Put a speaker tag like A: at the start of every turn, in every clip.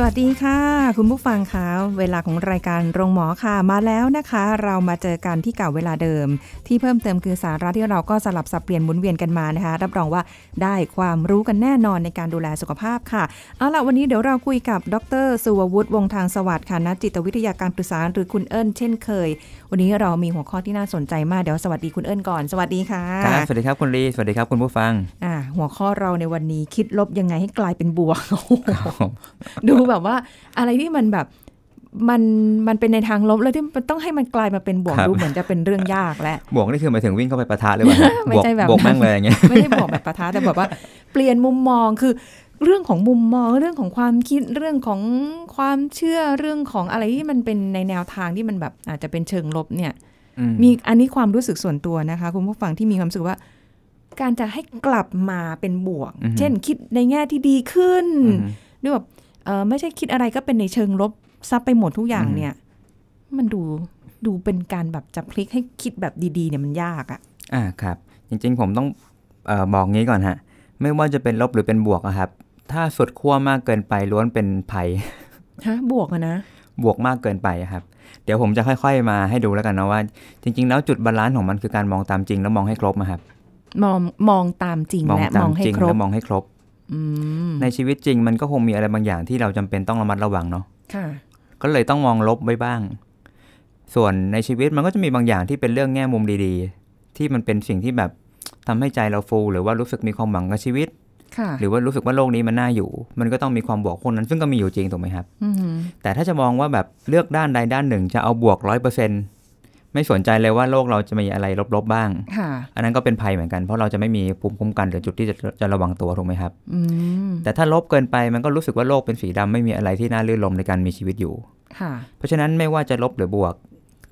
A: สวัสดีค่ะ คุณผู้ฟังคะเวลาของรายการโรงหมอค่ะ มาแล้วนะคะ เรามาเจอกันที่เก่าเวลาเดิม ที่เพิ่มเติมคือสาระที่เราก็สลับสับเปลี่ยนหมุนเวียนกันมานะคะ รับรองว่าได้ความรู้กันแน่นอนในการดูแลสุขภาพค่ะเอาล่ะวันนี้เดี๋ยวเราคุยกับดรสุวัวุฒิวงศ์ทางสวัสดิ์ค่ะนักจิตวิทยาการปรึกษาหรือคุณเอิญเช่นเคย วันนี้เรามีหัวข้อที่น่าสนใจมากเดี๋ยวสวัสดีคุณเอิญก่อนสวัสดีค่ะ
B: ครับสวัสดีครับคุณลีสวัสดีครับคุณผู้ฟัง
A: อ่าหัวข้อเราในวันนี้คิดลบยังไงให้กลายเป็นบวกดูแบบว่าอะไรที่มันแบบมันมันเป็นในทางลบแล้วที่มันต้องให้มันกลายมาเป็นบวก
B: ครับ
A: ดูเหมือนจะเป็นเรื่องยากและ
B: บวกนี่คือหมายถึงวิ่งเข้าไปปะทะหรือเปล่าฮะ
A: ไม่ใช่แบบ
B: บวกแม่งเลยอย่างเงี้ย
A: ไม่ได้บอกแบบประทะแต่แบบว่าเปลี่ยนมุมมองคือเรื่องของมุมมองเรื่องของความคิดเรื่องของความเชื่อเรื่องของอะไรที่มันเป็นในแนวทางที่มันแบบอาจจะเป็นเชิงลบเนี่ย
B: อืม
A: มีอันนี้ความรู้สึกส่วนตัวนะคะ คุณผู้ฟังที่มีความรู้สึกว่า การจะให้กลับมาเป็นบวก
B: อือฮึ
A: เช่นคิดในแง่ที่ดีขึ้น
B: อืม
A: ด้วยแบบ เออไม่ใช่คิดอะไรก็เป็นในเชิงลบซับไปหมดทุกอย่าง
B: อืม
A: เนี่ย มันดูดูเป็นการแบบจะพลิกให้คิดแบบดีๆเนี่ยมันยากอะ
B: อ่าครับ จริงๆผมต้องเอ่อบอกงี้ก่อนฮะ ไม่ว่าจะเป็นลบหรือเป็นบวกอะครับ ถ้าสุดขั้วมากเกินไปล้วนเป็นภัย
A: ฮะบวกอะนะ
B: บวกมากเกินไปอะครับ เดี๋ยวผมจะค่อย ๆ มาให้ดูแล้วกันนะว่า จริง ๆ แล้วจุด balance ของมันคือการมองตามจริงแล้วมองให้ครบอะครับ
A: มองมองตามจริง
B: มอง
A: และ
B: ตาม
A: องให้
B: จริง
A: ครบ
B: แล้วมองให้ครบ
A: อืม
B: ในชีวิตจริงมันก็คงมีอะไรบางอย่างที่เราจำเป็นต้องระมัดระวังเนาะ
A: ค่ะ
B: ก็เลยต้องมองลบไว้บ้าง ส่วนในชีวิตมันก็จะมีบางอย่างที่เป็นเรื่องแง่มุมดีๆ ที่มันเป็นสิ่งที่แบบทำให้ใจเราฟูหรือว่ารู้สึกมีความหวังกับชีวิต
A: ค่ะ
B: หรือว่ารู้สึกว่าโลกนี้มันน่าอยู่ มันก็ต้องมีความบวกพวกนั้น ซึ่งก็มีอยู่จริงถูกไหมครับ
A: อืม
B: แต่ถ้าจะมองว่าแบบเลือกด้านใดด้านหนึ่งจะเอาบวกร้อยเปอร์เซ็น ไม่สนใจเลยว่าโลกเราจะมีอะไรลบๆบ้าง
A: ค่ะ
B: อันนั้นก็เป็นภัยเหมือนกัน เพราะเราจะไม่มีภูมิคุ้มกันหรือจุดที่จะจะระวังตัวถูกไหมครับ
A: อืม
B: แต่ถ้าลบเกินไปมันก็รู้สึกว่าโลกเป็นสีดำไม่มีอะไรที่น่าลื่นลมในการมีชีวิตอยู่
A: ค่ะ
B: เพราะฉะนั้นไม่ว่าจะลบหรือบวก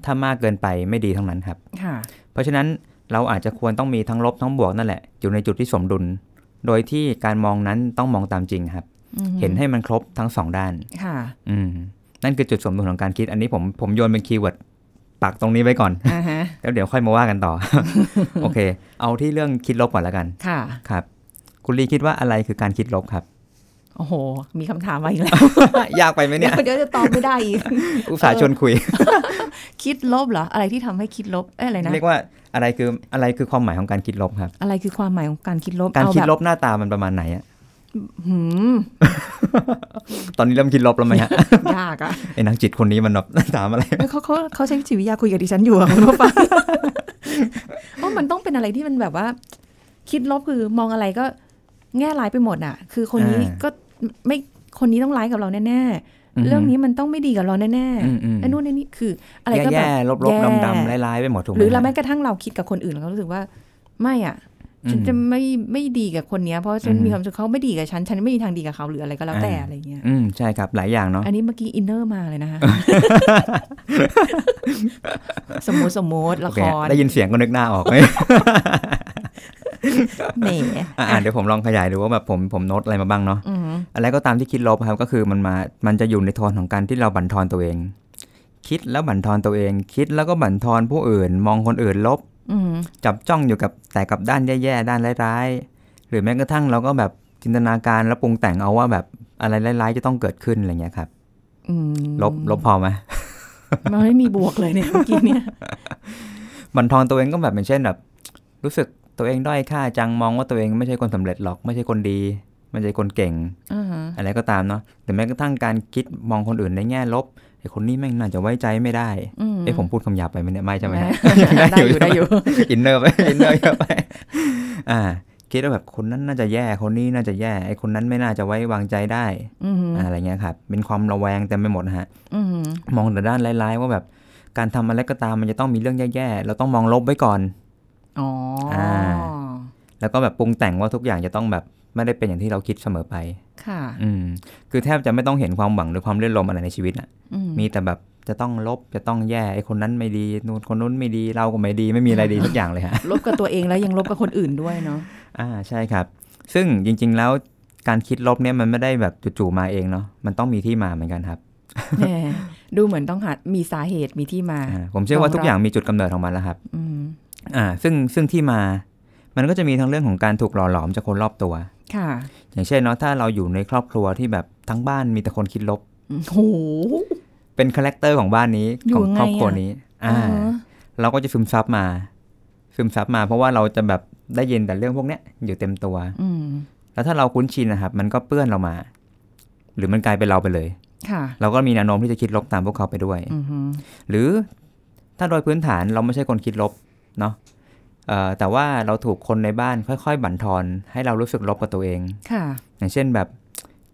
B: ถ้ามากเกินไปไม่ดีทั้งนั้นครับ
A: ค่ะ
B: เพราะฉะนั้นเราอาจจะควรต้องมีทั้งลบทั้งบวกนั่นแหละ อยู่ในจุดที่สมดุล โดยที่การมองนั้นต้องมองตามจริงครับ
A: อืม
B: เห็นให้มันครบทั้งสองด้าน
A: ค่ะ
B: อืมนั่นคือจุดสมดุลของการคิด อันนี้ผมผมโยนเป็นคีย์เวิร์ด ปักตรงนี้ไว้ก่อน
A: อ่าฮะ
B: แล้วเดี๋ยวค่อยมาว่ากันต่อ โอเค เอาที่เรื่องคิดลบก่อนแล้วกัน
A: ค่ะ
B: ครับ คุณลีคิดว่าอะไรคือการคิดลบครับ
A: โอ้โห มีคำถามมาอีกแล้ว
B: ยากไปไหมเนี่ย
A: เดี๋ยวจะตอบไม่ได้อีก
B: อุตส่าห์ชวนคุย
A: คิดลบเหรอ อะไรที่ทำให้คิดลบ เอ้ยอะไรนะ
B: เรียกว่าอะไรคืออะไรคือความหมายของการคิดลบครับ
A: อะไรคือความหมายของการคิดลบ
B: การ
A: เอ
B: คิด
A: แบบ
B: ลบหน้าตามันประมาณไหนอะ
A: หืม
B: ตอนนี้เริ่มคิดลบแล้วไหมฮะ
A: ยากอะ
B: ไอ้นักจิตคนนี้มันแบบถามอะไร
A: เอ้ยเขาเขาเขาใช้จิตวิทยาคุยกับดิฉันอยู่อะคุณผู้ฟังเพราะมันต้องเป็นอะไรที่มันแบบว่า คิดลบคือมองอะไรก็แง่ร้ายไปหมดอะคือคนนี้
B: อ่า
A: ก็ไม่คนนี้ต้องร้ายกับเราแน่
B: อือฮึ
A: ๆเรื่องนี้มันต้องไม่ดีกับเราแน่
B: อืมอืม
A: ๆไอ้นู่นไอ้นี่คือ อะไรก็แบบ
B: แย่ๆลบ
A: แย่
B: ๆดำๆร้ายๆไปหมดถูกไหม
A: หรือเรา
B: ฮะ
A: แม้กระทั่งเราคิดกับคนอื่นเราก็รู้สึกว่า ไม่อะ
B: อืม
A: ฉันจะไม่ไม่ดีกับคนเนี้ยเพราะฉัน
B: อืม
A: มีความรู้สึกเขาไม่ดีกับฉัน ฉันไม่มีทางดีกับเขาหรืออะไรก็แล้วแต่
B: อ่า
A: อะไรเงี้ย
B: อืมใช่ครับหลายอย่างเนาะ
A: อันนี้เมื่อกี้ inner มาเลยนะคะสมมติสมมติละ
B: โอ
A: ค
B: เค
A: ร
B: ได้ยินเสียงก็นึกหน้าออกไหม
A: แหม
B: อะอะเดี๋ยวผมลองขยายดูว่าแบบผมผมโน้ตอะไรมาบ้างเนาะ
A: อืม
B: อะไรก็ตามที่คิดลบครับก็คือมันมามันจะอยู่ในโทนของการที่เราบั่นทอนตัวเอง คิดแล้วบั่นทอนตัวเอง คิดแล้วก็บั่นทอนผู้อื่น มองคนอื่นลบ
A: อืม
B: จับจ้องอยู่กับแต่กับด้านแย่ๆ ด้านร้ายๆ หรือแม้กระทั่งเราก็แบบจินตนาการแล้วปรุงแต่งเอาว่าแบบอะไรร้ายๆ จะต้องเกิดขึ้นอะไรเงี้ยครับ
A: อืม
B: ลบลบพอไหม
A: มันไม่มีบวกเลยเนี่ยเมื่อกี้เนี่ย
B: บันทอนตัวเองก็แบบเป็นเช่นแบบ รู้สึกตัวเองด้อยค่าจังมองว่าตัวเองไม่ใช่คนสำเร็จหรอกไม่ใช่คนดีไม่ใช่คนเก่ง
A: อ่าฮะ
B: อะไรก็ตามเนาะหรือแม้กระทั่งการคิดมองคนอื่นในแง่ลบ ไอ้คนนี้แม่งน่าจะไว้ใจไม่ได้
A: อืม
B: เอ้ผมพูดคำหยาบไปไหมเนี่ยไม่ใช่ไหมฮะ
A: ได้อยู่ได้อยู่
B: inner ไป inner เยอะไป อ่า คิดว่าแบบคนนั้นน่าจะแย่ คนนี้น่าจะแย่ ไอ้คนนั้นไม่น่าจะไว้วางใจได้
A: อืม
B: อะไรเงี้ยครับ เป็นความระแวงเต็มไปหมดนะฮะ
A: อืม
B: มองแต่ด้านร้ายๆว่าแบบ การทำอะไรก็ตามมันจะต้องมีเรื่องแย่ๆ เราต้องมองลบไว้ก่อน
A: อ๋ออ
B: อ่า แล้วก็แบบปรุงแต่งว่าทุกอย่างจะต้องแบบ ไม่ได้เป็นอย่างที่เราคิดเสมอไป
A: ค่ะ
B: อืม คือแทบจะไม่ต้องเห็นความหวังหรือความเลื่อนลมอะไรในชีวิตอะ
A: อืม
B: มีแต่แบบจะต้องลบจะต้องแย่ไอ้คนนั้นไม่ดีนู่นคนนู้นไม่ดีเราก็ไม่ดีไม่มีอะไรดีสักอย่างเลยฮะ
A: ลบกับตัวเองแล้วยังลบกับคนอื่นด้วยเนาะ
B: อ่าใช่ครับ ซึ่งจริง ๆ แล้วการคิดลบเนี่ยมันไม่ได้แบบจู่ๆมาเองเนาะมันต้องมีที่มาเหมือนกันครับ
A: แหมดูเหมือนต้องหามีสาเหตุมีที่มา
B: อ่าผมเชื่อว่าทุกอย่างมีจุดกำเนิดของมันแล้วครับ
A: อืม
B: อ่า ซึ่งซึ่งที่มา มันก็จะมีทั้งเรื่องของการถูกหล่อหลอมจากคนรอบตัว
A: ค่ะ
B: อย่างเช่นเนาะถ้าเราอยู่ในครอบครัวที่แบบทั้งบ้านมีแต่คนคิดลบ
A: โอ้โห
B: เป็น character ของบ้านนี้
A: อยู่
B: ของครอบครัว
A: ไงอะ
B: นี้ อ่า
A: อ่าฮะ
B: เราก็จะซึมซับมา ซึมซับมา เพราะว่าเราจะแบบได้ยินแต่เรื่องพวกเนี้ยอยู่เต็มตัว
A: อืม
B: แล้วถ้าเราคุ้นชินนะครับ มันก็เปื้อนเรามา หรือมันกลายเป็นเราไปเลย
A: ค่ะ
B: เราก็มีแนวโน้มที่จะคิดลบตามพวกเขาไปด้วย
A: อือฮึ
B: หรือถ้าโดยพื้นฐานเราไม่ใช่คนคิดลบเนาะเอ่อ แต่ว่าเราถูกคนในบ้านค่อยๆ บั่นทอน ให้เรารู้สึกลบกับตัวเอง
A: ค่ะ
B: อย่างเช่นแบบ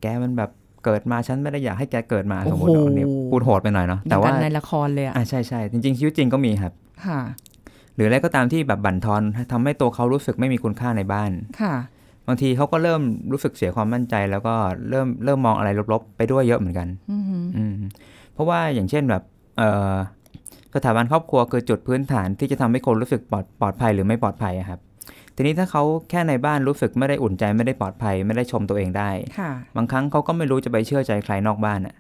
B: แกมันแบบเกิดมาฉันไม่ได้อยากให้แกเกิดมา
A: โอ้
B: สม
A: โห
B: มติเอาเนี่ยพูดโหดไปหน่อยเนาะ
A: แต่
B: แต่
A: ว่า
B: ว่า
A: ในละครเลยอะ
B: อ่าใช่ใช่จริงๆชีวิตจริงก็มีครับ
A: ค่ะ
B: หรืออะไรก็ตามที่แบบบั่นทอนทำให้ตัวเขารู้สึกไม่มีคุณค่าในบ้าน
A: ค่ะ
B: บางทีเขาก็เริ่มรู้สึกเสียความมั่นใจ แล้วก็เริ่มเริ่มมองอะไรลบๆ ไปด้วยเยอะเหมือนกัน
A: อือฮึ
B: อืมเพราะว่าอย่างเช่นแบบ เอ่อ สถาบันครอบครัวคือจุดพื้นฐานที่จะทำให้คนรู้สึกปลอดปลอดภัยหรือไม่ปลอดภัยอะครับ ทีนี้ถ้าเขาแค่ในบ้านรู้สึกไม่ได้อุ่นใจไม่ได้ปลอดภัย ไม่ได้ชมตัวเองได้
A: ค่ะ
B: บางครั้งเขาก็ไม่รู้จะไปเชื่อใจใครนอกบ้านอะ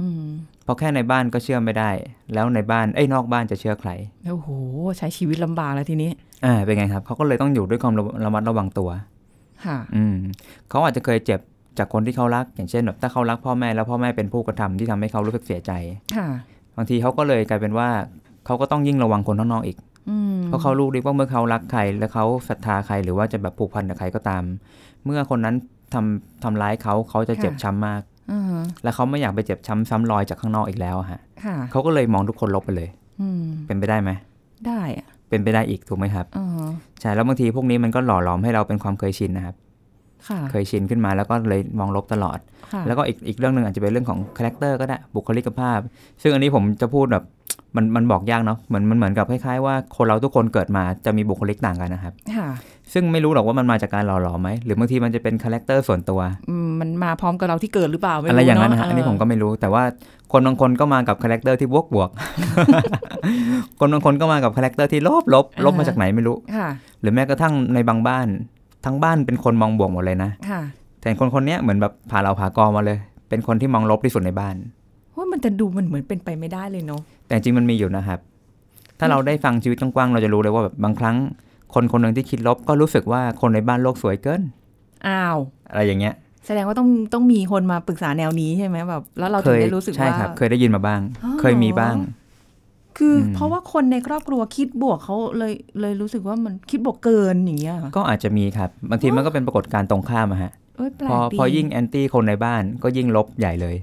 A: อืม
B: เพราะแค่ในบ้านก็เชื่อไม่ได้ แล้วในบ้านเอ้ยนอกบ้านจะเชื่อใคร
A: โอ้โหใช้ชีวิตลำบากแล้วทีนี้
B: อ่าเป็นไงครับเขาก็เลยต้องอยู่ด้วยความระระมัดระวังตัว
A: ค่ะ
B: อืมเขาอาจจะเคยเจ็บจากคนที่เขารัก อย่างเช่นแบบถ้าเขารักพ่อแม่แล้วพ่อแม่เป็นผู้กระทำที่ทำให้เขารู้สึกเสียใจ
A: ค่ะ
B: บางทีเขาก็เลยกลายเป็นว่าเขาก็ต้องยิ่งระวังคนข้างนอกอีก
A: อืม
B: เพราะเขารู้ดีว่าเมื่อเขารักใครแล้วเขาศรัทธาใครหรือว่าจะแบบผูกพันกับใครก็ตาม เมื่อคนนั้นทำทำร้ายเขาเขาจะเจ็บช้ำมาก
A: อ่าฮะ
B: และเขาไม่อยากไปเจ็บช้ำซ้ำรอยจากข้างนอกอีกแล้วอะฮะ
A: ค่ะ
B: เขาก็เลยมองทุกคนลบไปเลย
A: อืม
B: เป็นไปได้ไหม
A: ได้อะ
B: เป็นไปได้อีกถูกไหมครับ
A: อ่าฮะ
B: ใช่แล้วบางทีพวกนี้มันก็หล่อหลอมให้เราเป็นความเคยชินนะครับ
A: ค่ะ
B: เคยชินขึ้นมาแล้วก็เลยมองลบตลอด
A: ค่ะ
B: แล้วก็อีกอีกเรื่องหนึ่งอาจจะเป็นเรื่องของ character ก็ได้บุคลิกภาพ ซึ่งอันนี้ผมจะพูดแบบมันมันบอกยากเนาะเหมือนมันเหมือนกับคล้ายๆว่าคนเราทุกคนเกิดมาจะมีบุคลิกต่างกันนะครับ
A: ค่ะ
B: ซึ่งไม่รู้หรอกว่ามันมาจากการหล่อหลอมไหมหรือบางทีมันจะเป็น character ส่วนตัว
A: อืมมันมาพร้อมกับเราที่เกิดหรือเปล่าไม่รู้
B: อะไรอย่างนั้น
A: เนะ
B: ฮะอันนี้ผมก็ไม่รู้ แต่ว่าคนบางคนก็มากับ character ที่บวกบวกคนบางคนก็มากับ character ที่ลบลบลบมาจากไหนไม่รู้
A: ค่ะ
B: หรือแม้กระทั่งในบางบ้าน ทั้งบ้านเป็นคนมองบวกหมดเลยนะ
A: ค่ะ
B: แต่คนคนเนี้ยเหมือนแบบผ่าเหล่าผ่ากอมาเลย เป็นคนที่มองลบที่สุดในบ้าน
A: ว่ามันจะดูมันเหมือนเป็นไปไม่ได้เลยเนาะ
B: แต่จริงๆมันมีอยู่นะครับ ถ้าเราได้ฟังชีวิตกว้างๆเราจะรู้เลยว่าแบบบางครั้ง คนคนหนึ่งที่คิดลบก็รู้สึกว่าคนในบ้านโลกสวยเกิน
A: อ้าว
B: อะไรอย่างเงี้ย
A: แสดงว่าต้องต้องมีคนมาปรึกษาแนวนี้ใช่ไหมแบบ แล้วเรา
B: เค
A: ถึง
B: ย
A: ได้รู้สึก
B: ใช่
A: ว่า
B: ครับ เคยได้ยินมาบ้าง
A: อ๋อ
B: เคยมีบ้าง
A: คืออ
B: ม
A: เพราะว่าคนในครอบครัวคิดบวกเขาเลยเลยรู้สึกว่ามันคิดบวกเกินอย่างเงี้ยเหรอ
B: ก็อาจจะมีครับ บางทีมันก็เป็นปรากฏการณ์ตรงข้ามอะฮะ
A: เอ้ยแปล
B: พอก
A: ดี
B: พอยิ่งแอนตี้คนในบ้านก็ยิ่งลบใหญ่เลย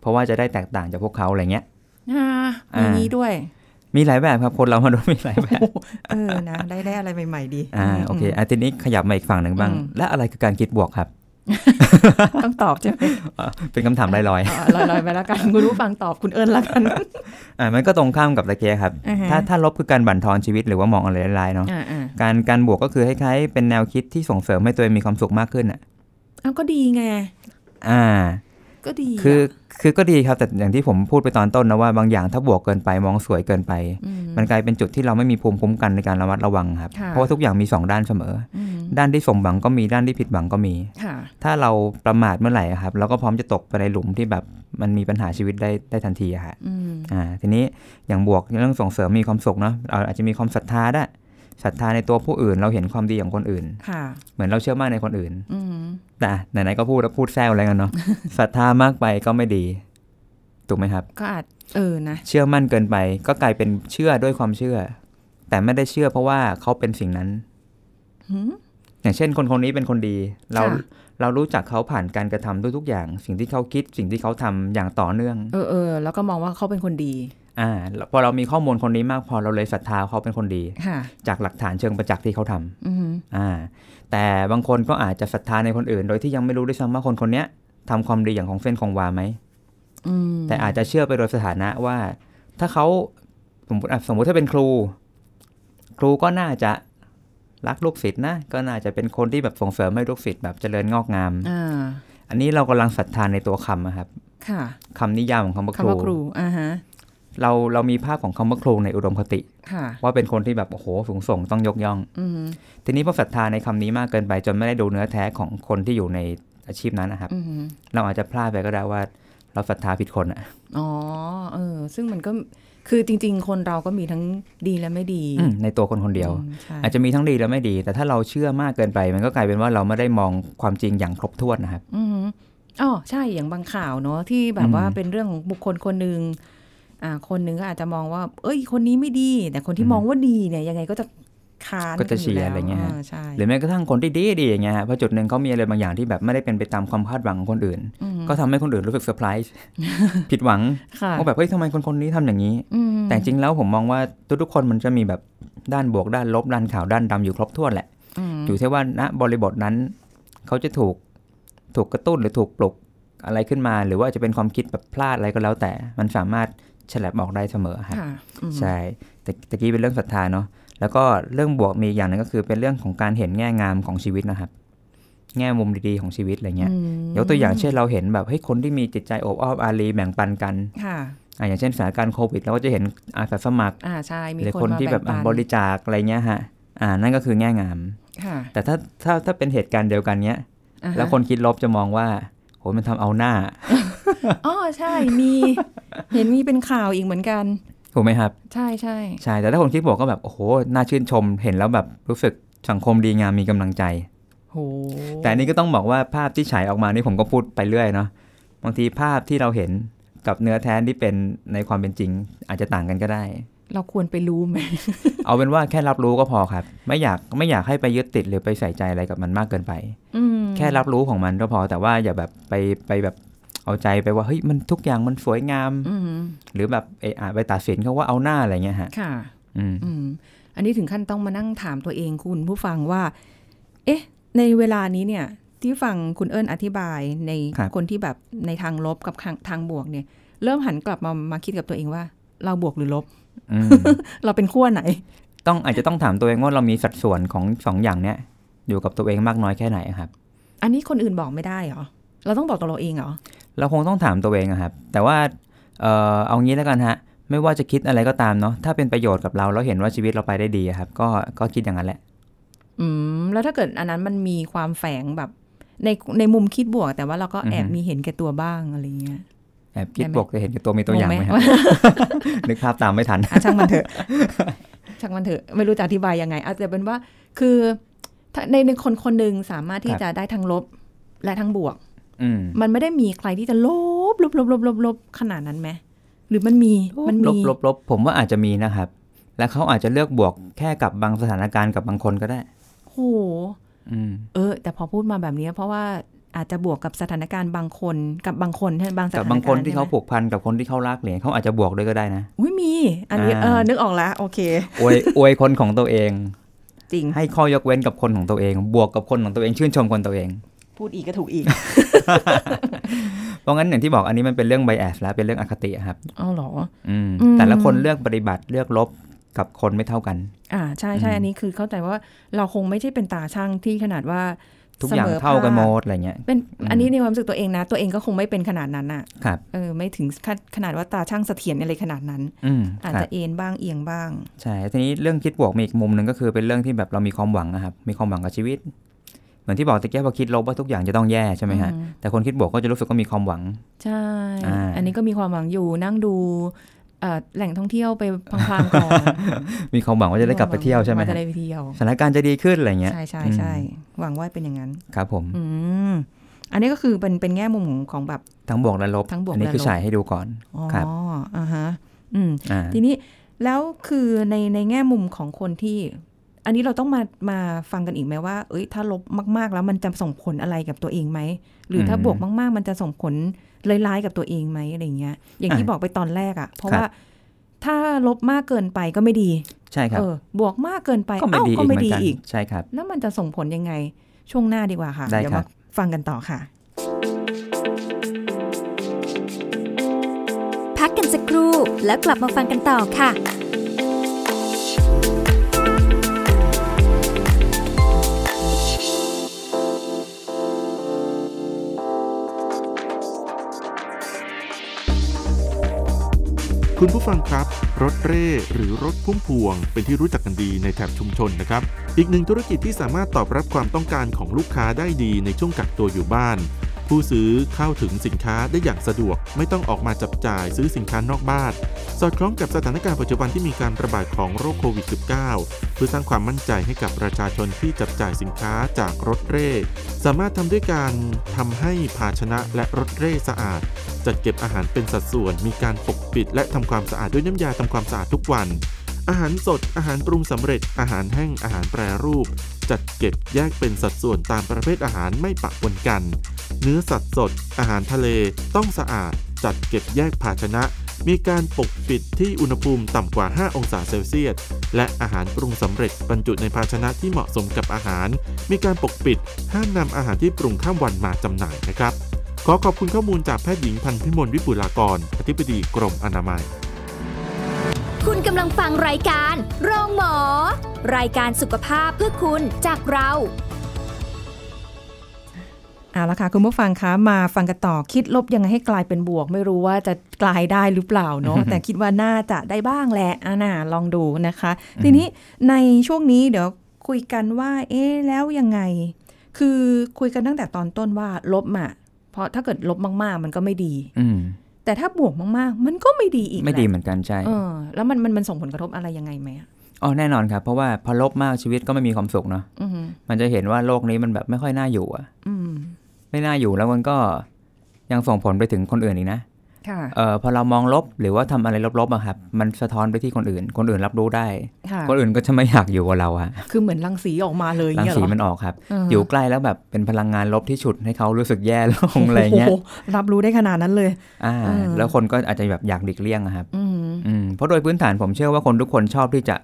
B: เพราะว่าจะได้แตกต่างจากพวกเขาอะไรเงี้ย
A: อ่ามี
B: อ่า
A: นี้ด้วย
B: มีหลายแบบครับคนเรามาดูมีหลายแบบ
A: เออนะได้ได้อะไรใหม่ ๆ ดี
B: อ่าโอเคอาทีนี้ขยับมาอีกฝั่งหนึ่งบ้าง
A: อืม
B: และอะไรคือการคิดบวกครับ
A: ต้องตอบใช่ไหม
B: เป็นคำถามลอย
A: อ่าลอยๆไปแล้วกันคุณรู้ฟังตอบคุณเอิญแล้วกัน
B: ๆอ่ามันก็ตรงข้ามกับตะเกียครับ
A: อ่าฮะ
B: ถ้าถ้าลบคือการบั่นทอนชีวิตหรือว่ามองอะไรร้ายๆเนาะ
A: อ่าอ่า
B: การการบวกก็คือคล้ายๆเป็นแนวคิดที่ส่งเสริมให้ตัวเองมีความสุขมากขึ้นอะ
A: เอาก็ดีไง
B: อ่า
A: ก็ดี
B: คือ
A: อะ
B: คือก็ดีครับ แต่อย่างที่ผมพูดไปตอนต้นนะว่าบางอย่างถ้าบวกเกินไปมองสวยเกินไป
A: ม
B: มันกลายเป็นจุดที่เราไม่มีภูมิคุ้มกันในการระมัดระวังครับ
A: ค่ะ
B: เพราะว่าทุกอย่างมีสองด้านเสมอ
A: อืม
B: ด้านที่สมหวังก็มีด้านที่ผิดหวังก็มี
A: ค่ะ
B: ถ้าเราประมาทเมื่อไหร่อะครับเราก็พร้อมจะตกไปในหลุมที่แบบมันมีปัญหาชีวิตได้ได้ทันทีอะฮะ
A: อืม
B: อ่าทีนี้อย่างบวกเรื่องส่งเสริมมีความสุขเนาะเราอาจจะมีความศรัทธาได้ ศรัทธาในตัวผู้อื่น เราเห็นความดีของคนอื่น
A: ค่ะ
B: เหมือนเราเชื่อมั่นในคนอื่น
A: อืม
B: แต่ไหนๆก็พูดแล้วพูดแซวอะไรกันเนาะศรัทธามากไปก็ไม่ดี ถูกไหมครับ
A: ก็อาจเออนะ
B: เชื่อมั่นเกินไป ก็กลายเป็นเชื่อด้วยความเชื่อ แต่ไม่ได้เชื่อเพราะว่าเขาเป็นสิ่งนั้น
A: หืม
B: อย่างเช่นคนคนนี้เป็นคนดี เรา
A: ค่ะ
B: เรารู้จักเขาผ่านการกระทำทุกๆอย่าง สิ่งที่เขาคิดสิ่งที่เขาทำอย่างต่อเนื่อง
A: เออเออแล้วก็มองว่าเขาเป็นคนดี
B: อ่าพอเรามีข้อมูลคนนี้มากพอเราเลยศรัทธาเขาเป็นคนดี
A: ค่ะ
B: จากหลักฐานเชิงประจักษ์ที่เขาทำ
A: อืม
B: อ่าแต่บางคนก็อาจจะศรัทธาในคนอื่น โดยที่ยังไม่รู้ด้วยซ้ำว่าคนคนเนี้ยทำความดีอย่างของเส้นของวาไหม
A: อืม
B: แต่อาจจะเชื่อไปโดยสถานะว่า ถ้าเขาสมมติอะสมมติถ้าเป็นครู ครูก็น่าจะ รักลูกศิษย์นะ ก็น่าจะเป็นคนที่แบบส่งเสริมให้ลูกศิษย์แบบเจริญงอกงาม
A: อ่า
B: อันนี้เรากำลังศรัทธาในตัวคำอะครับ
A: ค่ะ
B: คำนิยามของคำว่าค
A: คำ
B: รู
A: ว่าครูอ่าฮะ
B: เราเรามีภาพของคำว่าครูในอุดมคติ
A: ค่ะ
B: ว่าเป็นคนที่แบบโอ้โหสูงส่งต้องยกย่อง
A: อืม
B: ทีนี้พอศรัทธาในคำนี้มากเกินไป จนไม่ได้ดูเนื้อแท้ของคนที่อยู่ในอาชีพนั้นนะครับ
A: อืม
B: เราอาจจะพลาดไปก็ได้ว่า เราศรัทธาผิดคนอะ
A: อ๋อเออ ซึ่งมันก็ คือจริง ๆ คนเราก็มีทั้งดีและไม่ดี
B: อืมในตัวคนคนเดียว
A: อืมใช่
B: อาจจะมีทั้งดีและไม่ดี แต่ถ้าเราเชื่อมากเกินไป มันก็กลายเป็นว่าเราไม่ได้มองความจริงอย่างครบถ้วนนะครับ
A: อืมอ๋อใช่อย่างบางข่าวเนาะที่แบบ
B: อืม
A: ว่าเป็นเรื่องของบุคคลคนหนึ่งอ่าคนหนึ่งก็อาจจะมองว่า เอ้ย คนนี้ไม่ดี แต่คนที่มองว่าดีเนี่ยยังไงก็จะ ค้าน
B: ก็จะเชียร์
A: กัน
B: อะไรเงี้ยฮะา
A: ใช่
B: หรือแม้กระทั่งคนที่ดีดีอย่างเงี้ยฮะพอจุดหนึ่งเขามีอะไรบางอย่างที่แบบไม่ได้เป็นไปตามความคาดหวังของคนอื่น
A: ม
B: ก็ทำให้คนอื่นรู้สึกเซอร์ไพรส์ผิดหวัง
A: ค่ะ
B: ว่าแบบเฮ้ยทำไมคนคนนี้ทำอย่างนี้
A: อืม
B: แต่จริงแล้วผมมองว่าทุกๆคนมันจะมีแบบด้านบวกด้านลบด้านขาวด้านดำอยู่ครบถ้วนแหละ
A: อืม
B: อยู่ที่ว่าณบริบทนั้น เขาจะถูกถูกกระตุ้นหรือถูกปลุกอะไรขึ้นมา หรือว่าจะเป็นความคิดแบบพลาดอะไรก็แล้วแต่ มันสามารถฉลับออกได้เสมอครับ
A: ค่ะอืม
B: ใช่แต่ตะกี้เป็นเรื่องศรัทธาเนาะ แล้วก็เรื่องบวกมีอีกอย่างหนึงก็คือเป็นเรื่องของการเห็นแง่งามของชีวิตนะครับ แง่มุมดีๆของชีวิตอะไรเงี้ย
A: อืม
B: ยกตัวอย่างเช่นเราเห็นแบบเฮ้ยคนที่มีจิตใจโอบอ้อมอารีแบ่งปันกัน
A: ค่ะ
B: อะอย่างเช่นสถานการณ์โควิดเราก็จะเห็นอาสาสมัคร
A: อ่าใช่มี
B: หรือ
A: คน
B: คน
A: มา
B: ที่แบบ
A: ปั
B: อะ
A: น
B: บริจาคอะไรเงี้ยฮะอ่านั่นก็คือแง่งาม
A: ค่ะ
B: แต่ถ้าถ้าถ้าเป็นเหตุการณ์เดียวกันเนี้ย
A: อ่าฮะ
B: แล้วคนคิดลบจะมองว่าโหมันทำเอาหน้า
A: อ๋อใช่มี เห็นมีเป็นข่าวอีกเหมือนกัน
B: ถูกไหมครับ
A: ใช่ใช่
B: ใช่ แต่ถ้าคนคิดบวกก็แบบ โอ้โห น่าชื่นชมเห็นแล้วแบบรู้สึกสังคมดีงามมีกำลังใจ
A: โห
B: แต่อันนี้ก็ต้องบอกว่าภาพที่ฉายออกมานี่ผมก็พูดไปเรื่อยเนาะบางทีภาพที่เราเห็นกับเนื้อแท้ที่เป็นในความเป็นจริง อาจจะต่างกันก็ได้
A: เราควรไปรู้ไหม
B: เอาเป็นว่าแค่รับรู้ก็พอครับ ไม่อยากไม่อยากให้ไปยึดติดหรือไปใส่ใจอะไรกับมันมากเกินไป
A: อืม
B: แค่รับรู้ของมันก็พอแต่ว่าอย่าแบบไปไปแบบ เอาใจไปว่าเฮ้ยมันทุกอย่างมันสวยงาม
A: อืม
B: หรือแบบเอออะไปตัดสินเขาว่าเอาหน้าอะไรเงี้ยฮะ
A: ค่ะ
B: อืม
A: อืมอันนี้ถึงขั้นต้องมานั่งถามตัวเองคุณผู้ฟังว่า เอ๊ะ ในเวลานี้เนี่ย ที่ฟังคุณเอิญอธิบายใน
B: ครับ
A: คนที่แบบในทางลบกับทางทางบวกเนี่ย เริ่มหันกลับมามาคิดกับตัวเองว่า เราบวกหรือลบ
B: อืม
A: เราเป็นขั้วไหน
B: ต้องอาจจะต้องถามตัวเองว่าเรามีสัดส่วนของสองอย่างเนี้ยอยู่กับตัวเองมากน้อยแค่ไหนครับ
A: อันนี้คนอื่นบอกไม่ได้เหรอเราต้องบอกตัวเราเองเหรอ
B: เราคงต้องถามตัวเองอะครับ แต่ว่าเออเอางี้แล้วกันฮะ ไม่ว่าจะคิดอะไรก็ตามเนาะ ถ้าเป็นประโยชน์กับเราแล้วเห็นว่าชีวิตเราไปได้ดีอะครับ ก็ก็คิดอย่างนั้นแหละ
A: อืม แล้วถ้าเกิดอันนั้นมันมีความแฝงแบบในในมุมคิดบวก แต่ว่าเราก็แอบ
B: อือฮึ
A: มีเห็นแก่ตัวบ้างอะไรเงี้ย
B: แอบคิด
A: ได้ไหม
B: บวกจะเห็นกับตัวมีตัวอย่างไหม
A: งง
B: ครับนึกภาพตามไม่ทัน
A: อะช่างมันเถอะ ช่างมันเถอะ ไม่รู้จะอธิบายยังไง อาจจะเป็นว่า คือถ้าในในคนคนหนึ่งสามารถที่
B: ครับ
A: จะได้ทั้งลบและทั้งบวก
B: อื ม
A: มันไม่ได้มีใครที่จะลบลบลบลบลบลบขนาดนั้นไหมหรือมันมีมัน
B: ล
A: มี
B: บลบลบผมว่าอาจจะมีนะครับ และเขาอาจจะเลือกบวกแค่กับบางสถานการณ์กับบางคนก็ได้
A: โห
B: อืม
A: เออ แต่พอพูดมาแบบนี้เพราะว่าอาจจะบวกกับสถานการณ์บางคนกับบางคนใช่ไหมบางสถาน
B: กั
A: การณ์
B: บบางคนที่เขา
A: ใช่ไหม
B: ผูกพันกับคนที่เขารักเนี่ยเขาอาจจะบวกด้วยก็ได้นะ
A: อุ้ยมี อันนี้
B: อ่า
A: เออนึกออกแล้วโอเค
B: อวยอวยคนของตัวเอง
A: จริง
B: ให้ข้อยกเว้นกับคนของตัวเอง บวกกับคนของตัวเองชื่นชมคนตัวเอง
A: พูดอีกก็ถูกอีก
B: เพราะงั้นอย่างที่บอกอันนี้มันเป็นเรื่องไบแอสแล้วเป็นเรื่องอคติอะครับ
A: เอาเหรอ
B: อืม
A: อืม
B: แต่ละคนเลือกปฏิบัติเลือกลบกับคนไม่เท่ากัน
A: อ่าใช่ใช่
B: อืม
A: อันนี้คือเข้าใจว่าเราคงไม่ใช่เป็นตาช่างที่ขนาดว่า
B: ทุกอย่าง
A: สมอ
B: เท่ากัน
A: ภ
B: หม
A: ค
B: ดอะไรเงี้ย
A: เป็น
B: อืม
A: อันนี้ในความรู้สึกตัวเองนะ ตัวเองก็คงไม่เป็นขนาดนั้นน่ะ
B: ครับ
A: เออไม่ถึงขนขนาดว่าตาช่างเสถียรอะไรขนาดนั้น
B: อืม
A: อาจ
B: ครับ
A: จะเอ็นบ้างเอียงบ้าง
B: ใช่ทีนี้เรื่องคิดบวกมีอีกมุมหนึ่งก็คือเป็นเรื่องที่แบบเรามีความหวังนะครับ มีความหวังกับชีวิตเห มือนที่บอกตะเกียบพอคิดลบว่าทุกอย่างจะต้องแย่ใช่ไหมฮะ
A: อืม
B: แต่คนคิดบวกก็จะรู้สึกว่ามีความหวัง
A: ใช่
B: อ่า
A: อันนี้ก็มีความหวังอยู่นั่งดูเอ่อแหล่งท่องเที่ยวไปพลางๆก่อน
B: มีความหวังว่าจะได้กลับไปเที่ยวใช่ไหม
A: ว่า
B: ฮะ
A: จะได้ไปเที่ยว
B: สถานการณ์จะดีขึ้นอะไรเงี้ย
A: ใช่ใช่ใช่หวังว่าเป็นอย่างนั้น
B: ครับผม
A: อืมอันนี้ก็คือเป็นเป็นแง่มุมของของแบบ
B: ทั้งบวกและลบ
A: ทั้งบวก
B: อันนี้
A: และ
B: คือ
A: ลบ
B: ฉายให้ดูก่อน
A: อ๋อ
B: ครับ
A: อ่าฮะ อืม
B: อ่า
A: ทีนี้แล้วคือในในแง่มุมของคนที่ อันนี้เราต้องมามาฟังกันอีกไหมว่า เอ้ย ถ้าลบมากๆแล้วมันจะส่งผลอะไรกับตัวเองไหม หรือถ้าบวกมากๆ มันจะส่งผลร้ายๆกับตัวเองไหมอะไรเงี้ย อย่างที่บอกไปตอนแรกอะ่ะ เพราะว่าถ้าลบมากเกินไปก็ไม่ดี
B: ใช่ครับ
A: เออบวกมากเกินไป
B: ก็ไม่
A: เอ้า
B: ดี
A: ก็
B: อีก
A: ไม่
B: เหมือ
A: ดี
B: นกัน
A: อีก
B: ใช่ครับ
A: แล้วมันจะส่งผลยังไงช่วงหน้าดีกว่าค่ะ
B: ได้
A: เดี๋ยว
B: ครั
A: มา
B: บ
A: ฟังกันต่อค่ะ
C: พักกันสักครู่แล้วกลับมาฟังกันต่อค่ะ
D: คุณผู้ฟังครับ รถเร่หรือรถพุ่มพวง เป็นที่รู้จักกันดีในแถบชุมชนนะครับ อีกหนึ่งธุรกิจที่สามารถตอบรับความต้องการของลูกค้าได้ดีในช่วงกักตัวอยู่บ้าน ผู้ซื้อเข้าถึงสินค้าได้อย่างสะดวก ไม่ต้องออกมาจับจ่ายซื้อสินค้านอกบ้าน สอดคล้องกับสถานการณ์ปัจจุบันที่มีการระบาดของโรคโควิด -19 เพื่อสร้างความมั่นใจให้กับประชาชนที่จับจ่ายสินค้าจากรถเร่ สามารถทำด้วยการทำให้ภาชนะและรถเร่สะอาด จัดเก็บอาหารเป็นสัดส่วน มีการปกปิด และทำความสะอาดด้วยน้ำยาทำความสะอาดทุกวันอาหารสด อาหารปรุงสำเร็จ อาหารแห้ง อาหารแปรรูป จัดเก็บแยกเป็นสัดส่วนตามประเภทอาหารไม่ปะปนกัน เนื้อสัตว์สด อาหารทะเลต้องสะอาด จัดเก็บแยกภาชนะ มีการปกปิดที่อุณหภูมิต่ำกว่า 5 องศาเซลเซียส และอาหารปรุงสำเร็จบรรจุในภาชนะที่เหมาะสมกับอาหาร มีการปกปิดห้ามนำอาหารที่ปรุงข้ามวันมาจำหน่ายนะครับ ขอขอบคุณข้อมูลจากแพทย์หญิงพันธพิมลวิปุลากร อธิบดีกรมอนามัย
C: คุณกำลังฟังรายการโรงหมอ รายการสุขภาพเพื่อคุณจากเรา
A: เอาละค่ะคุณผู้ฟังคะมาฟังกันต่อคิดลบยังไงให้กลายเป็นบวก ไม่รู้ว่าจะกลายได้หรือเปล่าเนาะแต่คิดว่าน่าจะได้บ้างแหละอ่าน่าลองดูนะคะ ทีนี้ในช่วงนี้เดี๋ยวคุยกันว่า เอ๊ะแล้วยังไง คือคุยกันตั้งแต่ตอนต้นว่าลบอะเพราะถ้าเกิดลบมากๆ มันก็ไม่ดี
B: อืม
A: แต่ถ้าบวกมากๆ มันก็ไม่ดีอีก
B: ไม่ดี
A: แห
B: เห
A: ละ
B: มือนกันใช่
A: เออแล้วมันมันมันส่งผลกระทบอะไรยังไงไหมอะ
B: อ๋อแน่นอนครับ เพราะว่าพอลบมากชีวิตก็ไม่มีความสุขเนาะ
A: อือหือ
B: มันจะเห็นว่าโลกนี้มันแบบไม่ค่อยน่าอยู่อะ
A: อืม
B: ไม่น่าอยู่แล้วมันก็ยังส่งผลไปถึงคนอื่นอีกนะ
A: ค่ะ
B: เอ่อพอเรามองลบหรือว่าทำอะไรลบๆอะครับ มันสะท้อนไปที่คนอื่น คนอื่นรับรู้ได้
A: ค่ะ
B: คนอื่นก็จะไม่อยากอยู่กับเราอะ
A: คือเหมือนรังสีออกมาเลย
B: รัง
A: เงี้ยเห
B: สี
A: รอ
B: มันออกครับ
A: ออ
B: อยู่ใกล้แล้วแบบเป็นพลังงานลบที่ฉุดให้เขารู้สึกแย่ลงอะไรเงี้ย
A: โโหรับรู้ได้ขนาดนั้นเลย
B: อ่า
A: เออ
B: แล้วคนก็อาจจะแบบอยากหลีกเลี่ยงอะครับ
A: อืม
B: อืมเพราะโดยพื้นฐานผมเชื่อว่าคนทุกคนชอบที่จะ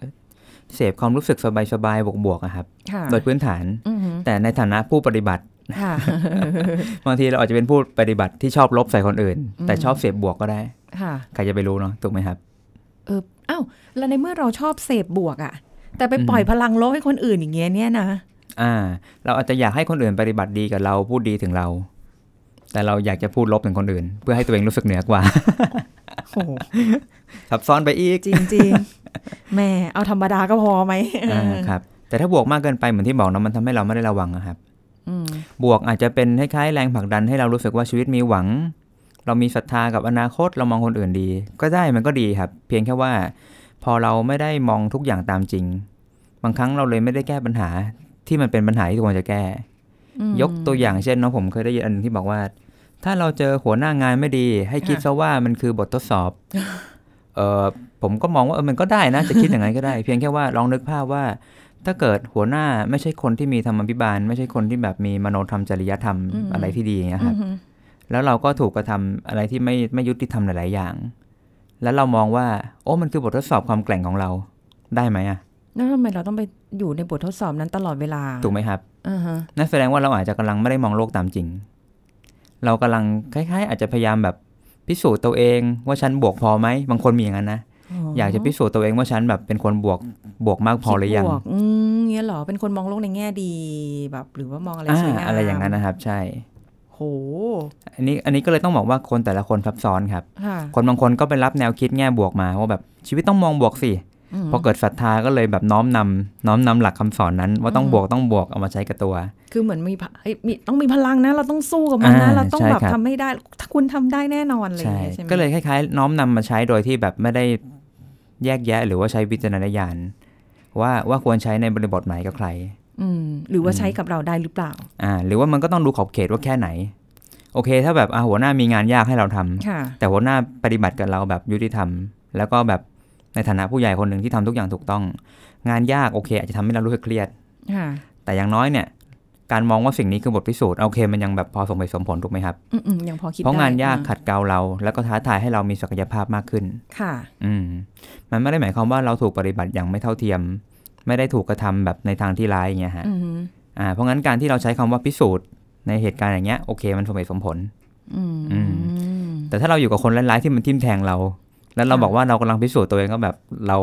B: เสพความรู้สึกสบายๆบวกๆอะครับ
A: ค่ะ
B: โดยพื้นฐาน
A: อือหือ
B: แต่ในฐานะผู้ปฏิบัติ
A: ค่ะ
B: บางทีเราอาจจะเป็นผู้ปฏิบัติที่ชอบลบใส่คนอื่น
A: อืม
B: แต่ชอบเสพบวกก็ได้
A: ค่ะ
B: ใครจะไปรู้เนาะถูกไหมครับ
A: เอออ้าวแล้วในเมื่อเราชอบเสพบวกอะแต่ไป
B: อืม
A: ปล่อยพลังลบให้คนอื่นอย่างเงี้ยเนี่ยนะ
B: อ่า เราอาจจะอยากให้คนอื่นปฏิบัติดีกับเราพูดดีถึงเรา แต่เราอยากจะพูดลบถึงคนอื่น เพื่อให้ตัวเองรู้สึกเหนือกว่า
A: โอ้โห
B: ซับซ้อนไปอีก
A: จริงจริงๆแหม่เอาธรรมดาก็พอไหม
B: อ่าครับ แต่ถ้าบวกมากเกินไปเหมือนที่บอกเนาะมันทำให้เราไม่ได้ระวังอะครับ
A: อืม
B: บวกอาจจะเป็นคล้ายๆแรงผลักดันให้เรารู้สึกว่าชีวิตมีหวัง เรามีศรัทธากับอนาคตเรามองคนอื่นดี ก็ได้มันก็ดีครับ เพียงแค่ว่า พอเราไม่ได้มองทุกอย่างตามจริง บางครั้งเราเลยไม่ได้แก้ปัญหาที่มันเป็นปัญหาที่ควรจะแก้
A: อืม
B: ยกตัวอย่างเช่นเนาะผมเคยได้ยินอันหนึงที่บอกว่า ถ้าเราเจอหัวหน้างานไม่ดี ให้คิด
A: ค่ะ
B: ซะว่ามันคือบททดสอบเออผมก็มองว่าเออมันก็ได้นะจะคิดอย่างนั้นก็ได้ เพียงแค่ว่าลองนึกภาพว่า ถ้าเกิดหัวหน้าไม่ใช่คนที่มีธรรมพิบาล ไม่ใช่คนที่แบบมีมโนธรรมจริยธรรมอะไรที่ดีอย่างเงี้ยครับ
A: อืม
B: แล้วเราก็ถูกกระทำอะไรที่ไม่ไม่ยุติธรรมหลาย ๆ อย่าง แล้วเรามองว่า โอ้มันคือบททดสอบความแกร่งของเราได้ไหมอะ
A: แล้วทำไมเราต้องไปอยู่ในบททดสอบนั้นตลอดเวลา
B: ถูกไหมครับ
A: อ่าฮะ
B: นั่นแสดงว่าเราอาจจะกำลังไม่ได้มองโลกตามจริง เรากำลังคล้าย ๆ อาจจะพยายามแบบพิสูจน์ตัวเองว่าฉันบวกพอไหมบางคนมีอย่างนั้นนะอยากจะพิสูจน์ตัวเองว่าฉันแบบเป็นคนบวก บวกมากพอหรือยัง
A: คิดบวกอืมเงี้ยเหรอเป็นคนมองโลกในแง่ดีแบบ หรือว่ามองอะไร
B: อ่า
A: สวยงาม
B: อะไรอย่างนั้นนะครับ ใช่
A: โห
B: อันนี้อันนี้ก็เลยต้องบอกว่าคนแต่ละคนซับซ้อนครับ
A: ค่ะ
B: คนบางคนก็ไปรับแนวคิดแง่บวกมาว่าแบบชีวิตต้องมองบวกสิ
A: ม
B: พอเกิดศรัทธาก็เลยแบบน้อมนำน้อมนำหลักคำสอนนั้น ว่าต้อง
A: อืม
B: บวกต้องบวกเอามาใช้กับตัว
A: คือเหมือนมีพะเอ้ยมีต้องมีพลังนะ เราต้องสู้กับมันนะ
B: อ่า
A: เราต้อง
B: ใช่
A: แบบ
B: ครับ
A: ทำให้ได้ ถ้าคุณทำได้แน่นอนอะไรอย่าง
B: ใช่
A: เงี้ยใช่ไหม
B: ก็เลยคล้ายๆ น้อมนำมาใช้โดยที่แบบไม่ได้แยกแยะ หรือว่าใช้วิจารณญาณ ว่าว่าควรใช้ในบริบทไหนกับใคร
A: อืมหรือว่า
B: อืม
A: ใช้กับเราได้หรือเปล่า
B: อ่า หรือว่ามันก็ต้องดูขอบเขตว่าแค่ไหน โอเค ถ้าแบบอ่าหัวหน้ามีงานยากให้เราทำ
A: ค่ะ
B: แต่หัวหน้าปฏิบัติกับเราแบบยุติธรรม แล้วก็แบบในฐานะผู้ใหญ่คนหนึ่งที่ทำทุกอย่างถูกต้อง งานยากโอเค อาจจะทำให้เรารู้สึกเครียด
A: ค่ะ
B: แต่อย่างน้อยเนี่ย การมองว่าสิ่งนี้คือบทพิสูจน์โอเคมันยังแบบพอสมเหตุสมผลถูกไหมครับ
A: อืมอืมยังพอคิด
B: เพราะ
A: ได้
B: งานยาก
A: อ่
B: ขัดเกลาเรา แล้วก็ท้าทายให้เรามีศักยภาพมากขึ้น
A: ค่ะ
B: อืมมันไม่ได้หมายความว่าเราถูกปฏิบัติอย่างไม่เท่าเทียม ไม่ได้ถูกกระทำแบบในทางที่ร้ายอย่างเงี้ยฮะ
A: อืม
B: อ่า เพราะงั้นการที่เราใช้คำว่าพิสูจน์ในเหตุการณ์อย่างเงี้ยโอเค มันสมเหตุสมผล
A: อืม
B: อืมแต่ถ้าเราอยู่กับคนร้ายๆที่มันทิ่มแทงเรา แล้วเรา
A: ค่ะ
B: บอกว่าเรากำลังพิสูจน์ตัวเองก็แบบเรา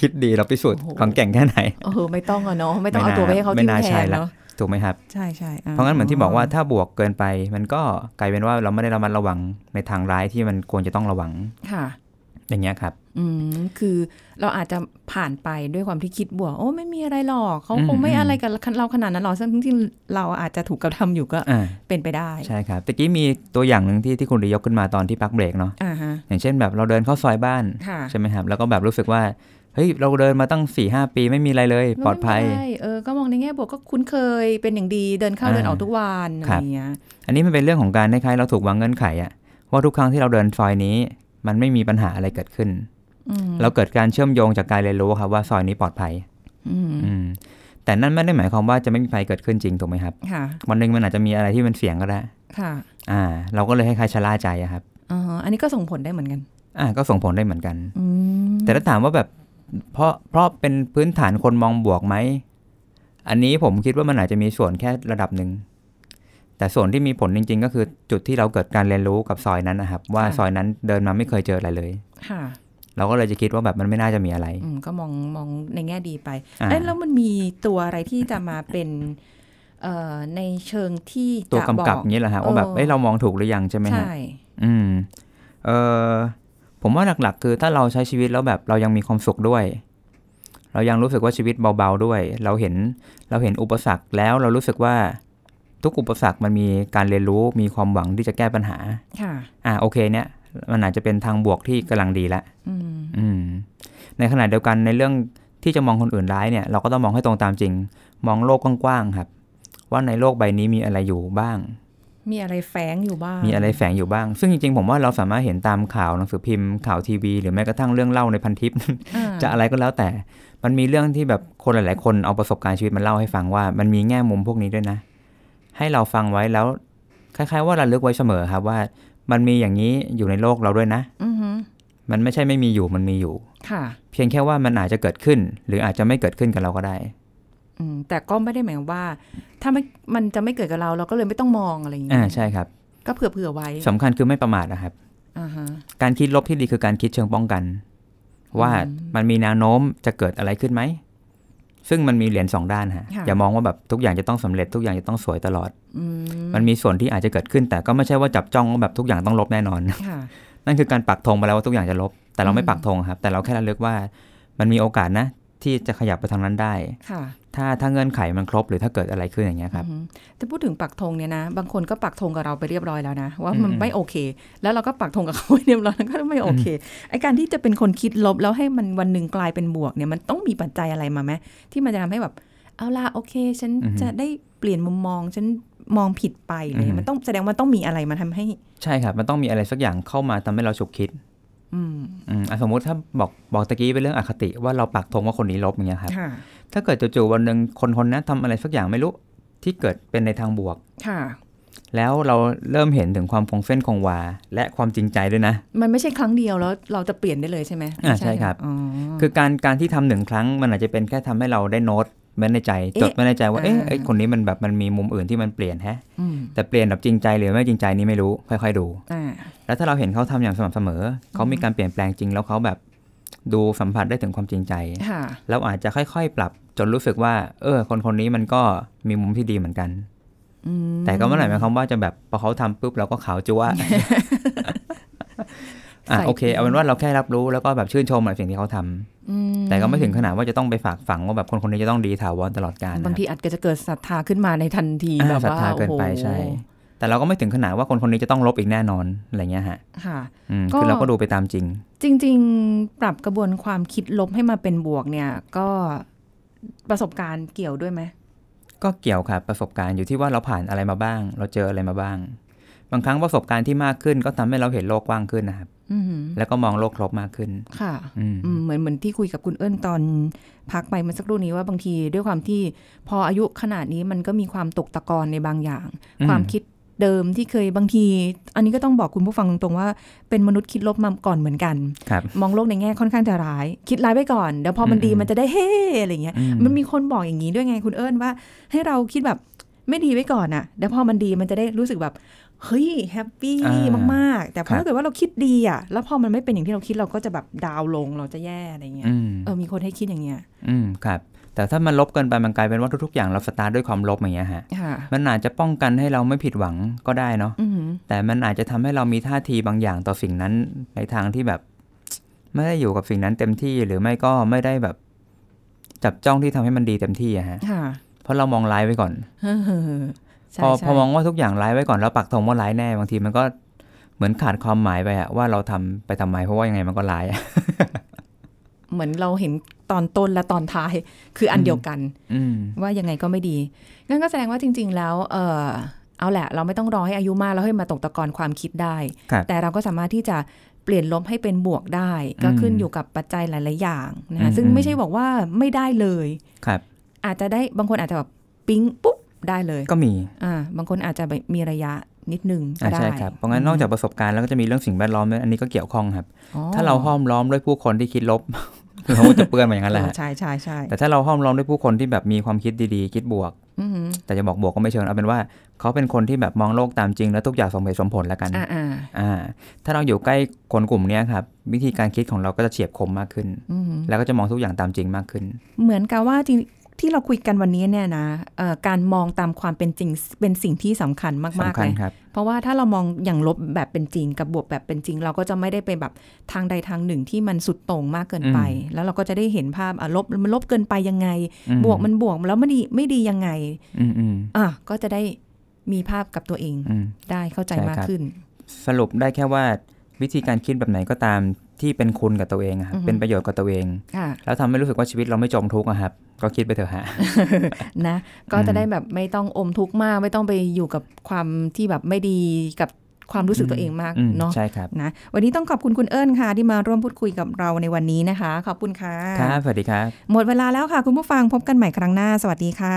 B: คิดดีเราพิสูจน์
A: โอ้โห
B: ความเก่งแค่ไหน
A: เออไม่ต้องอะเนาะไม่ต้อง
B: ไม่
A: เอา
B: น่า
A: ตัวไปให้เขา
B: ไม่
A: ทิ้ม
B: น่า
A: แท
B: ใช่
A: น
B: ละ
A: เนาะ
B: ถูกไหมครับ
A: ใช่ใช่
B: เพราะงั้นเหมือนที่บอกว่าถ้าบวกเกินไป มันก็กลายเป็นว่าเราไม่ได้ระมัดระวังในทางร้ายที่มันควรจะต้องระวัง
A: ค่ะ
B: อย่างเงี้ยครับ
A: อืมคือเราอาจจะผ่านไปด้วยความที่คิดบวก โอ้ไม่มีอะไรหรอกเขา
B: อืม
A: คงไม่
B: อืม
A: อะไรกับเราขนาดนั้นหรอกซึ่งจริงๆเราอาจจะถูกกระทำอยู่ก็
B: อ่า
A: เป็นไปได้
B: ใช่ครับตะกี้มีตัวอย่างหนึ่งที่ที่คุณดียกขึ้นมาตอนที่พักเบรกเนาะ
A: อ่าฮะ
B: อย่างเช่นแบบเราเดินเข้าซอยบ้าน
A: ค่ะ
B: ใช่ไหมครับแล้วก็แบบรู้สึกว่า เฮ้ยเราเดินมาตั้ง4ี่หปีไม่มีอะไรเลย ปลอดภัย
A: ไม่เป็นไรเออก็มองในแง่บวกก็คุ้นเคยเป็นอย่างดีเดินเข้า
B: อ่า
A: เดินออกทุกวันอะ
B: ค
A: ไร
B: รับ
A: อย่างเงี้ย
B: อันนี้มันเป็นเรื่องของการคล้ายๆเราถูกวางเงื่อนไขอะว่าทุกครั้งที่เราเดินซอยนี้ มันไม่มีปัญหาอะไรเกิดขึ้น
A: อืม
B: เราเกิดการเชื่อมโยงจากการเรียนรู้ครับว่าซอยนี้ปลอดภัย
A: อืม
B: อืมแต่นั่นไม่ได้หมายความว่าจะไม่มีภัยเกิดขึ้นจริงถูกไหมครับ
A: ค่ะ
B: วันหนึ่งมันอาจจะมีอะไรที่มันเสี่ยงก็ได้
A: ค่ะ
B: อ่า เราก็เลยคล้ายๆชะล่าใจอะครับ
A: อ่าฮะอันนี้ก็ส่งผลได้เหมือนกัน
B: อ่า ก็ส่งผลได้เหมือนกัน
A: อืม
B: แต่ถ้าถามว่าแบบ เพราะเพราะเป็นพื้นฐานคนมองบวกไหม อันนี้ผมคิดว่ามันอาจจะมีส่วนแค่ระดับหนึ่ง แต่ส่วนที่มีผลจริง ๆ ก็คือจุดที่เราเกิดการเรียนรู้กับซอยนั้นนะครับ ว่าซอยนั้นเดินมาไม่เคยเจออะไรเลย
A: ค่ะ
B: เราก็เลยจะคิดว่าแบบมันไม่น่าจะมีอะไร
A: อืมก็มองมองในแง่ดีไป
B: อ่า
A: เอ้ยแล้วมันมีตัวอะไรที่จะมาเป็นเอ่อในเชิงที่
B: ตัว
A: จะ
B: กำกับ
A: บอก
B: อย่างนี้แหละฮะว่าแบบ
A: เออ
B: เอ้ยเรามองถูกหรือยังใช่ไหมฮะ
A: ใช่
B: อืมเออ ผมว่าหลักๆ คือถ้าเราใช้ชีวิตแล้วแบบเรายังมีความสุขด้วย เรายังรู้สึกว่าชีวิตเบาๆด้วย เราเห็นเราเห็นอุปสรรคแล้วเรารู้สึกว่าทุกอุปสรรคมันมีการเรียนรู้มีความหวังที่จะแก้ปัญหา
A: ค่ะ
B: อ่าโอเคเนี่ย มันอาจจะเป็นทางบวกที่กำลังดีละ
A: อืม
B: อืมในขณะเดียวกันในเรื่องที่จะมองคนอื่นร้ายเนี่ย เราก็ต้องมองให้ตรงตามจริง มองโลกกว้างๆครับ ว่าในโลกใบนี้มีอะไรอยู่บ้าง
A: มีอะไรแฝงอยู่บ้าง
B: มีอะไรแฝงอยู่บ้าง ซึ่งจริงๆ ผมว่าเราสามารถเห็นตามข่าวหนังสือพิมพ์ข่าวทีวี หรือแม้กระทั่งเรื่องเล่าในพันทิป
A: อ่า
B: จะอะไรก็แล้วแต่ มันมีเรื่องที่แบบคนหลาย ๆ คนเอาประสบการณ์ชีวิตมาเล่าให้ฟังว่า มันมีแง่มุมพวกนี้ด้วยนะ ให้เราฟังไว้แล้วคล้ายๆ ว่าเราเลือกไว้เสมอครับว่า มันมีอย่างนี้อยู่ในโลกเราด้วยนะ
A: อือฮึ
B: มันไม่ใช่ไม่มีอยู่มันมีอยู่
A: ค่ะ
B: เพียงแค่ว่ามันอาจจะเกิดขึ้น หรืออาจจะไม่เกิดขึ้นกับเราก็ได้
A: อืม แต่ก็ไม่ได้หมายความว่า ถ้าไม่มันจะไม่เกิดกับเรา เราก็เลยไม่ต้องมองอะไรอย่าง
B: อ่า
A: เงี้ย
B: ใช่ครับ
A: ก็เผื่อเผื่อๆไว้
B: สำคัญคือไม่ประมาทนะครับ
A: อ่าฮะ
B: การคิดลบที่ดีคือการคิดเชิงป้องกัน ว่า
A: อืม
B: มันมีแนวโน้มจะเกิดอะไรขึ้นไหมซึ่งมันมีเหรียญสองด้านฮะ
A: ค่ะ
B: อย่ามองว่าแบบทุกอย่างจะต้องสำเร็จทุกอย่างจะต้องสวยตลอด
A: อืม
B: มันมีส่วนที่อาจจะเกิดขึ้น แต่ก็ไม่ใช่ว่าจับจ้องว่าแบบทุกอย่างต้องลบแน่นอน
A: ค่ะ
B: นั่นคือการปักธงไปแล้วว่าทุกอย่างจะลบ แต่เราไม่
A: อืม
B: ปักธงครับ แต่เราแค่ระลึกว่ามันมีโอกาสนะ ที่จะขยับไปทางนั้นได้
A: ค่ะ
B: ถ้าถ้าเงื่อนไขมันครบหรือถ้าเกิดอะไรขึ้นอย่างเงี้ยครับ
A: อือฮึแต่พูดถึงปักธงเนี่ยนะ บางคนก็ปักธงกับเราไปเรียบร้อยแล้วนะ ว่ามัน
B: อืม
A: ไม่โอเค แล้วเราก็ปักธงกับเขาไว้เรียบร้อยแล้วก็ไม่โอเคไอการที่จะเป็นคนคิดลบแล้วให้มันวันหนึ่งกลายเป็นบวกเนี่ยมันต้องมีปัจจัยอะไรมาไหมที่มันจะทำให้แบบเอาล่ะโอเค ฉัน
B: อือฮึ
A: จะได้เปลี่ยนมุมมองฉันมองผิดไปเลย
B: อือฮึ
A: มันต้องแสดงว่าต้องมีอะไรมาทำให้
B: ใช่ครับ มันต้องมีอะไรสักอย่างเข้ามาทำให้เราฉุกคิด
A: อืม
B: อืมอะสมมุติถ้าบอกบอกตะกี้เป็นเรื่องอคติว่าเราปักธงว่าคนนี้ลบอย่างเงี้ยครับ
A: ค่ะ
B: ถ้าเกิดจู่ๆวันหนึ่งคนคนนั้นทำอะไรสักอย่างไม่รู้ที่เกิดเป็นในทางบวก
A: ค่ะ
B: แล้วเราเริ่มเห็นถึงความคงเส้นคงวา และความจริงใจด้วยนะ
A: มันไม่ใช่ครั้งเดียวแล้วเราจะเปลี่ยนได้เลยใช่ไหม
B: อ่า
A: ไม่
B: ใช่ครับ
A: อ๋อ
B: คือการการที่ทำหนึ่งครั้งมันอาจจะเป็นแค่ทำให้เราได้โน้ต ไว้ในใจ
A: เอ๊ะ
B: จดไว้ในใจว่าเอ๊ะ
A: อ่า
B: ไอ้คนนี้มันแบบมันมีมุมอื่นที่มันเปลี่ยนแฮะ
A: อืม
B: แต่เปลี่ยนแบบจริงใจหรือไม่จริงใจนี่ไม่รู้ค่อย ๆดู
A: อ่า
B: แล้วถ้าเราเห็นเขาทำอย่างสม่ำเสมอเขามีการเปลี่ยนแปลงจริงแล้วเขาแบบดูสัมผัสได้ถึงความจริงใจ
A: ค่ะ
B: เราอาจจะค่อยๆ ปรับจนรู้สึกว่า เออ คนคนนี้มันก็มีมุมที่ดีเหมือนกัน
A: อืม
B: แต่ก็ไม่ได้หมายความว่าจะแบบพอเขาทำปุ๊บเราก็ขาวจัวอะ
A: ใส่
B: โอเค เอาเป็นว่าเราแค่รับรู้แล้วก็แบบชื่นชมในสิ่งที่เขาทำ
A: อื
B: แต่ก็ไม่ถึงขนาดว่าจะต้องไปฝากฝังว่าแบบคนคนนี้จะต้องดีถาวรตลอดกาลนะ
A: บางทีอาจจะเกิดศรัทธาขึ้นมาในทันที
B: อ่า
A: แบบ
B: ศรัท
A: ว่า
B: ธาเกินไป
A: โอ้โห
B: ใช่ แต่เราก็ไม่ถึงขนาดว่าคนคนนี้จะต้องลบอีกแน่นอนอะไรเงี้ยฮะ
A: ค่ะ
B: อืม
A: ก็
B: คือเราก็ดูไปตามจริง
A: จริง ๆ ปรับกระบวนความคิดลบให้มาเป็นบวกเนี่ย ก็ประสบการณ์เกี่ยวด้วยไหม
B: ก็เกี่ยวครับประสบการณ์อยู่ที่ว่าเราผ่านอะไรมาบ้าง เราเจออะไรมาบ้าง บางครั้งประสบการณ์ที่มากขึ้นก็ทำให้เราเห็นโลกกว้างขึ้นนะครับ
A: อือหือ
B: แล้วก็มองโลกครบมากขึ้น
A: ค่ะ
B: อืม
A: อืมเหมือนเหมือนที่คุยกับคุณเอิญตอนพักไปเมื่อสักครู่นี้ว่าบางทีด้วยความที่พออายุขนาดนี้มันก็มีความตกตะกอนในบางอย่าง
B: อืม
A: ความคิดเดิมที่เคยบางที อันนี้ก็ต้องบอกคุณผู้ฟังตรงๆว่าเป็นมนุษย์คิดลบมาก่อนเหมือนกัน
B: ครับ
A: มองโลกในแง่ค่อนข้างจะร้าย คิดร้ายไปก่อนเดี๋ยวพอมันดี
B: อืม
A: มันจะได้เฮ้อะไรเงี้ย
B: อืม
A: มันมีคนบอกอย่างนี้ด้วยไงคุณเอิญว่า ให้เราคิดแบบไม่ดีไว้ก่อนอะเดี๋ยวพอมันดีมันจะได้รู้สึกแบบ เฮ้ยแฮปปี้
B: อ่ามา
A: กๆ แต่พอ
B: ครับ
A: ถ้าเกิดว่าเราคิดดีอะแล้วพอมันไม่เป็นอย่างที่เราคิดเราก็จะแบบดาวน์ลงเราจะแย่อะไรเงี้ย
B: อืม
A: เออมีคนให้คิดอย่างเงี้ย
B: อืมครับแต่ถ้ามันลบเกินไปมันกลายเป็นว่าทุกๆอย่างเราสตาร์ทด้วยความลบอย่างเงี้ยฮะ
A: ค่ะ
B: มันอาจจะป้องกันให้เราไม่ผิดหวังก็ได้เนาะ
A: อือหือ
B: แต่มันอาจจะทำให้เรามีท่าทีบางอย่างต่อสิ่งนั้นในทางที่แบบ ไม่ได้อยู่กับสิ่งนั้นเต็มที่หรือไม่ก็ไม่ได้แบบ จับจ้องที่ทำให้มันดีเต็มที่อะฮะ
A: ค่ะ
B: เพราะเรามองร้ายไว้ก่อน
A: เฮ้อใช่
B: พอ
A: ใช่
B: พอมองว่าทุกอย่างร้ายไว้ก่อนแล้วปักธงว่าร้ายแน่บางทีมันก็เหมือนขาดความหมายไปอะว่าเราทำไปทำไมเพราะว่ายังไงมันก็ร้ายอะ
A: เหมือนเราเห็นตอนต้นและตอนท้ายคืออันเดียวกัน
B: อืม
A: ว่ายังไงก็ไม่ดีงั้นก็แสดงว่าจริง ๆ แล้ว เออเอาแหละ เราไม่ต้องรอให้อายุมากแล้วให้มาตกตะกอนความคิดได้
B: ครับ
A: แต่เราก็สามารถที่จะเปลี่ยนลบให้เป็นบวกได้ ก็
B: อืม
A: ขึ้นอยู่กับปัจจัยหลาย ๆ อย่างนะ
B: อื
A: คะ
B: ม
A: ซึ่ง
B: อืม
A: ไม่ใช่บอกว่าไม่ได้เลย
B: ครับ
A: อาจจะได้บางคนอาจจะแบบปิ๊งปุ๊บ ได้เลย
B: ก็มี
A: อ่าบางคนอาจจะแบบมีระยะนิดนึงก็
B: อ่า
A: ได้
B: ใช่ครับ เพราะงั้นนอกจากประสบการณ์แล้วก็จะมีเรื่องสิ่งแวดล้อมด้วยอันนี้ก็เกี่ยวข้องครับ
A: อ๋อ
B: ถ้าเราห้อมล้อมด้วยผู้คนที่คิดลบเราก็จะเปื้อนมาอย่างนั้นแหละ
A: เอ
B: ฮะ
A: อใช่ใช่ใช่
B: แต่ถ้าเราห้อมล้อมด้วยผู้คนที่แบบมีความคิดดีๆ คิดบวก
A: อือหือ
B: แต่จะบอกบวกก็ไม่เชิงเอาเป็นว่า เขาเป็นคนที่แบบมองโลกตามจริง แล้วทุกอย่างสมเหตุสมผลแล้วกัน
A: อ่าอ่า
B: อ่าถ้าเราอยู่ใกล้คนกลุ่มเนี้ยครับ วิธีการคิดของเราก็จะเฉียบคมมากขึ้น
A: อือหือ
B: แล้วก็จะมองทุกอย่างตามจริงมากขึ้น
A: เหมือนกับว่าจริง ที่เราคุยกันวันนี้เนี่ยนะเอ่อการมองตามความเป็นจริงเป็นสิ่งที่สำคัญมาก
B: สำ
A: ๆ
B: คัญ
A: เลย
B: ครับ
A: เพราะว่าถ้าเรามองอย่างลบแบบเป็นจริงกับบวกแบบเป็นจริง เราก็จะไม่ได้เป็นแบบทางใดทางหนึ่งที่มันสุดโต่งมากเกินไป
B: อืม
A: แล้วเราก็จะได้เห็นภาพอะลบมันลบเกินไปยังไง
B: อื
A: บวกมันบวกแล้วไม่ดีไม่ดียังไง
B: อืมอืม
A: อะก็จะได้มีภาพกับตัวเอง
B: อืม
A: ได้เข้าใจ
B: ใช่
A: มาก
B: ครับ
A: ขึ้น
B: สรุปได้แค่ว่าวิธีการคิดแบบไหนก็ตาม ที่เป็นคุณกับตัวเองอะครับ
A: อือฮึ
B: เป็นประโยชน์กับตัวเอง
A: ค่ะ
B: แล้วทำให้รู้สึกว่าชีวิตเราไม่จมทุกข์อะครับ ก็คิดไปเถอะฮะ
A: นะ ก็จะได้แบบไม่ต้องอมทุกข์มาก ไม่ต้องไปอยู่กับความที่แบบไม่ดีกับความรู้สึกตัวเองมาก
B: อืม
A: เนาะ
B: ใช่ครับ
A: นะวันนี้ต้องขอบคุณคุณเอิญค่ะ ที่มาร่วมพูดคุยกับเราในวันนี้นะคะ ขอบคุณค่ะ
B: ครับสวัสดีครับ
A: หมดเวลาแล้วค่ะคุณผู้ฟังพบกันใหม่ครั้งหน้า สวัสดีค่ะ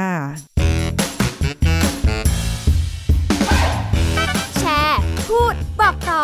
C: แชร์ พูดบอกต่อ